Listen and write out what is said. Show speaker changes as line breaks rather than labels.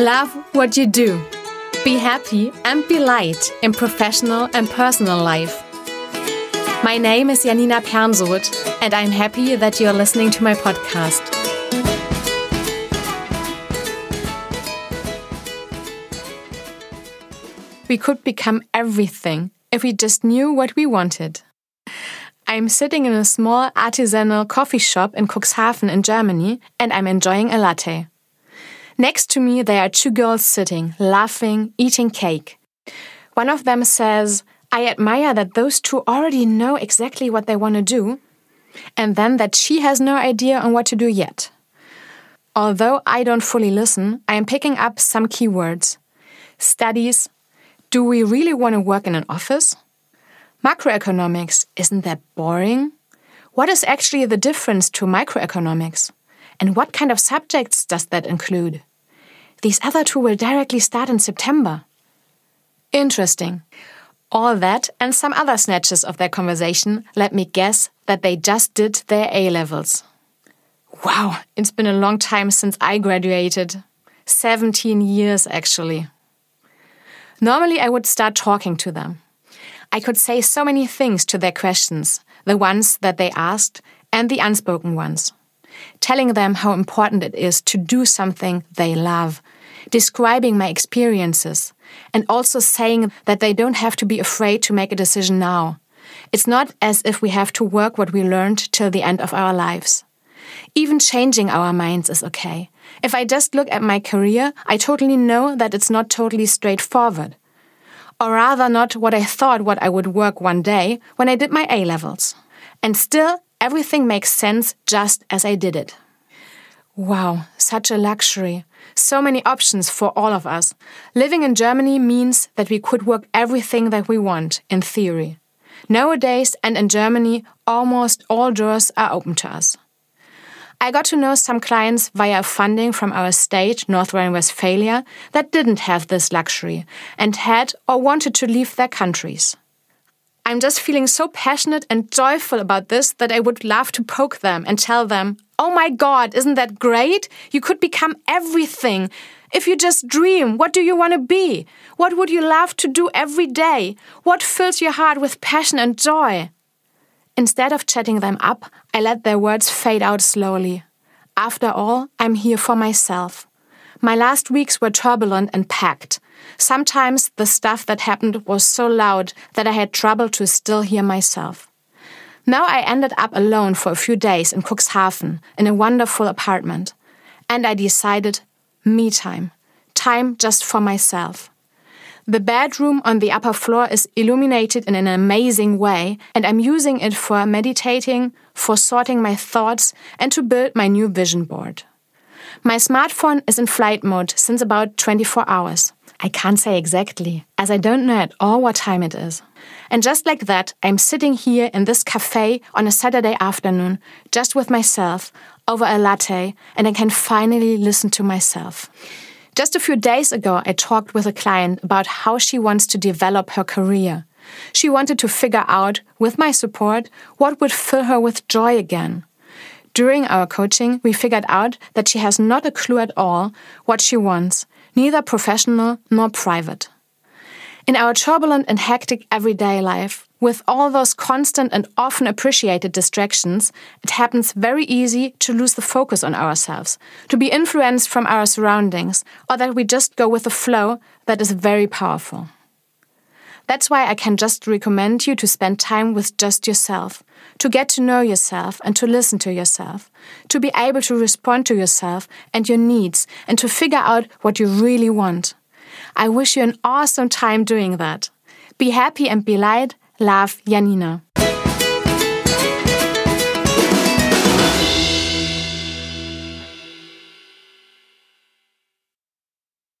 Love what you do. Be happy and be light in professional and personal life. My name is Janina Pernsoth, and I'm happy that you're listening to my podcast. We could become everything if we just knew what we wanted. I'm sitting in a small artisanal coffee shop in Cuxhaven in Germany, and I'm enjoying a latte. Next to me, there are two girls sitting, laughing, eating cake. One of them says, I admire that those two already know exactly what they want to do, and then that she has no idea on what to do yet. Although I don't fully listen, I am picking up some keywords. Studies. Do we really want to work in an office? Macroeconomics. Isn't that boring? What is actually the difference to microeconomics? And what kind of subjects does that include? These other two will directly start in September. Interesting. All that and some other snatches of their conversation let me guess that they just did their A levels. Wow, it's been a long time since I graduated. 17 years, actually. Normally, I would start talking to them. I could say so many things to their questions, the ones that they asked and the unspoken ones telling them how important it is to do something they love, describing my experiences, and also saying that they don't have to be afraid to make a decision now. It's not as if we have to work what we learned till the end of our lives. Even changing our minds is okay. If I just look at my career, I totally know that it's not totally straightforward. Or rather, not what I thought what I would work one day when I did my A levels. And still, Everything makes sense just as I did it. Wow, such a luxury. So many options for all of us. Living in Germany means that we could work everything that we want, in theory. Nowadays, and in Germany, almost all doors are open to us. I got to know some clients via funding from our state, North Rhine Westphalia, that didn't have this luxury and had or wanted to leave their countries. I'm just feeling so passionate and joyful about this that I would love to poke them and tell them, oh my God, isn't that great? You could become everything. If you just dream, what do you want to be? What would you love to do every day? What fills your heart with passion and joy? Instead of chatting them up, I let their words fade out slowly. After all, I'm here for myself. My last weeks were turbulent and packed. Sometimes the stuff that happened was so loud that I had trouble to still hear myself. Now I ended up alone for a few days in Cuxhaven in a wonderful apartment. And I decided me time. Time just for myself. The bedroom on the upper floor is illuminated in an amazing way, and I'm using it for meditating, for sorting my thoughts, and to build my new vision board. My smartphone is in flight mode since about 24 hours. I can't say exactly, as I don't know at all what time it is. And just like that, I'm sitting here in this cafe on a Saturday afternoon, just with myself, over a latte, and I can finally listen to myself. Just a few days ago, I talked with a client about how she wants to develop her career. She wanted to figure out, with my support, what would fill her with joy again. During our coaching, we figured out that she has not a clue at all what she wants, neither professional nor private. In our turbulent and hectic everyday life, with all those constant and often appreciated distractions, it happens very easy to lose the focus on ourselves, to be influenced from our surroundings, or that we just go with the flow that is very powerful. That's why I can just recommend you to spend time with just yourself, to get to know yourself and to listen to yourself, to be able to respond to yourself and your needs, and to figure out what you really want. I wish you an awesome time doing that. Be happy and be light. Love, Janina.